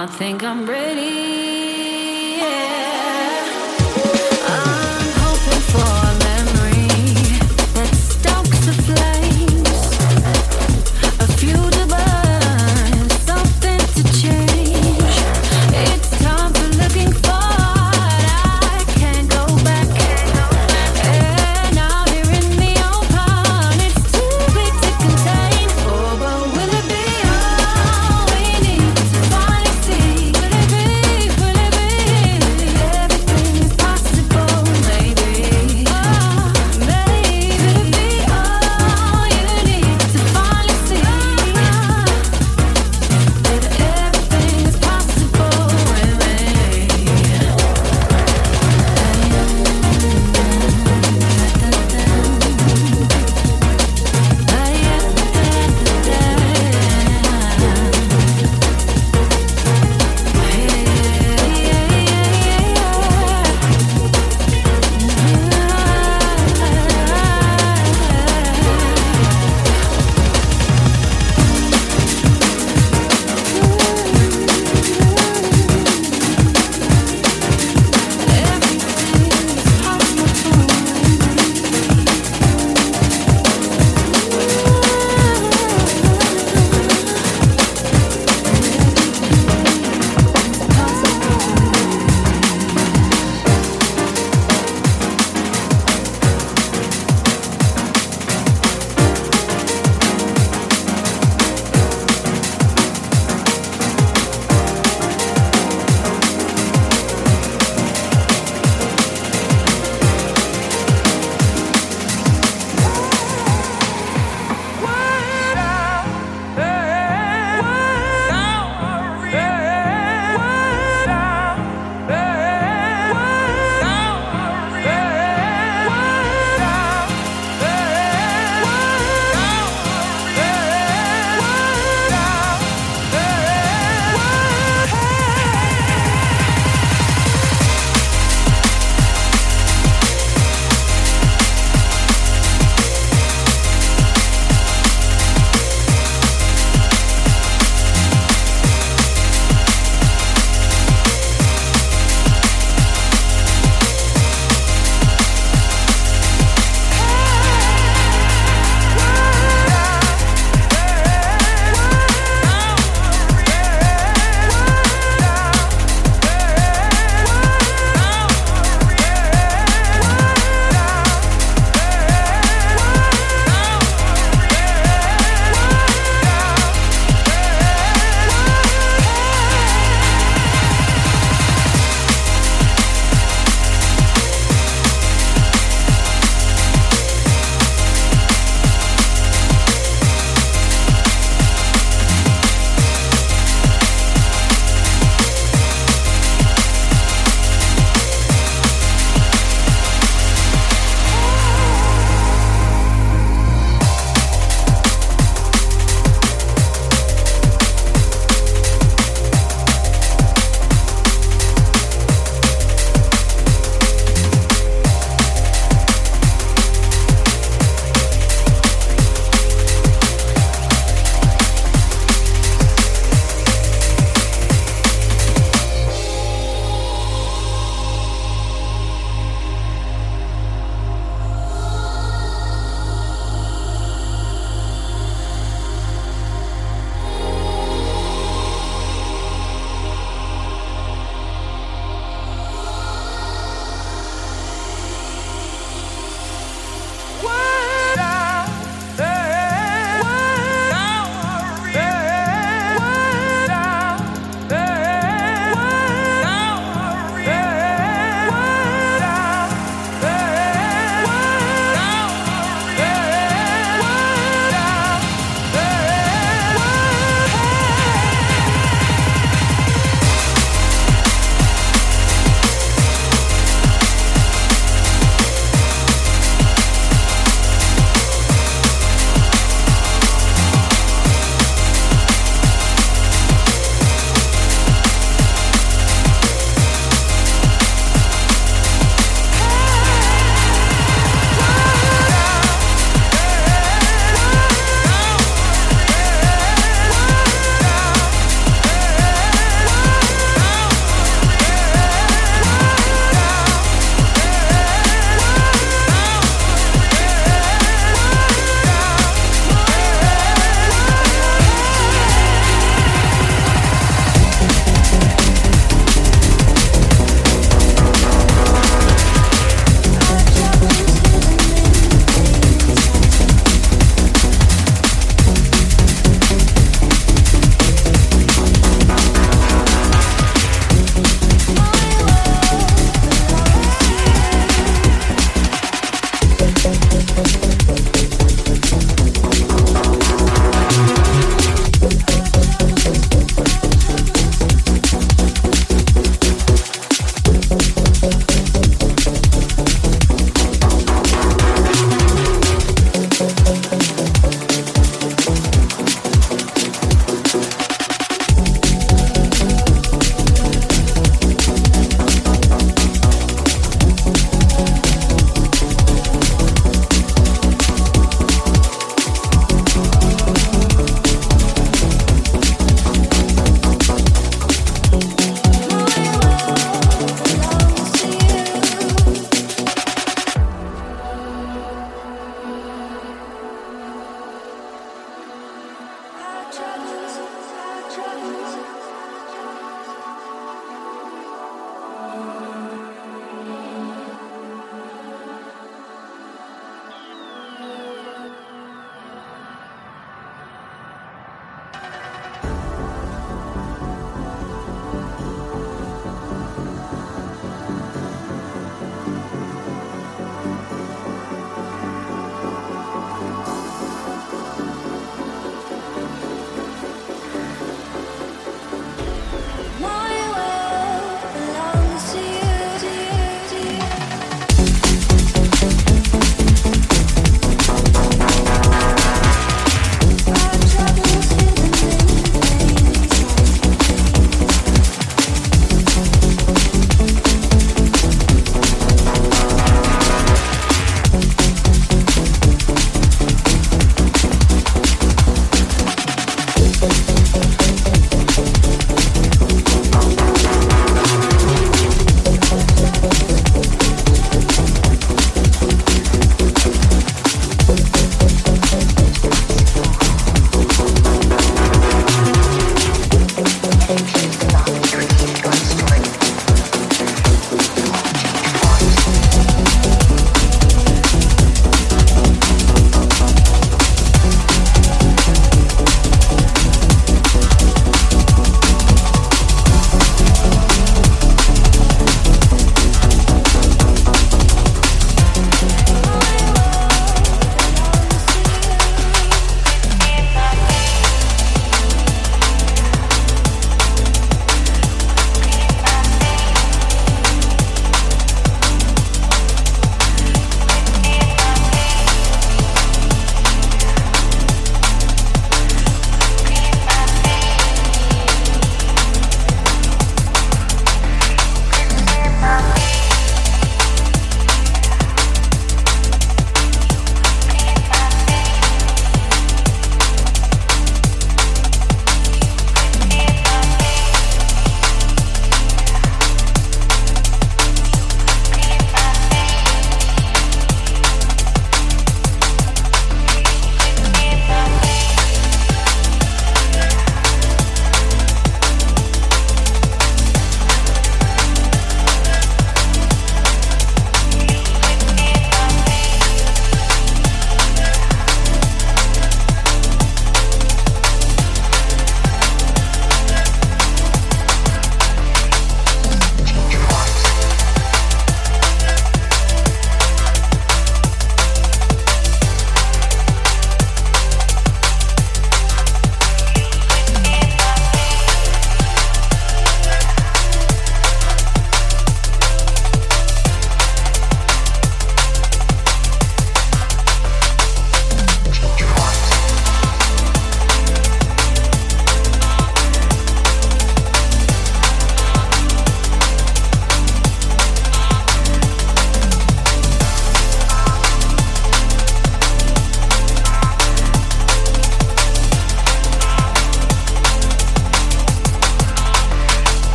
I think I'm ready,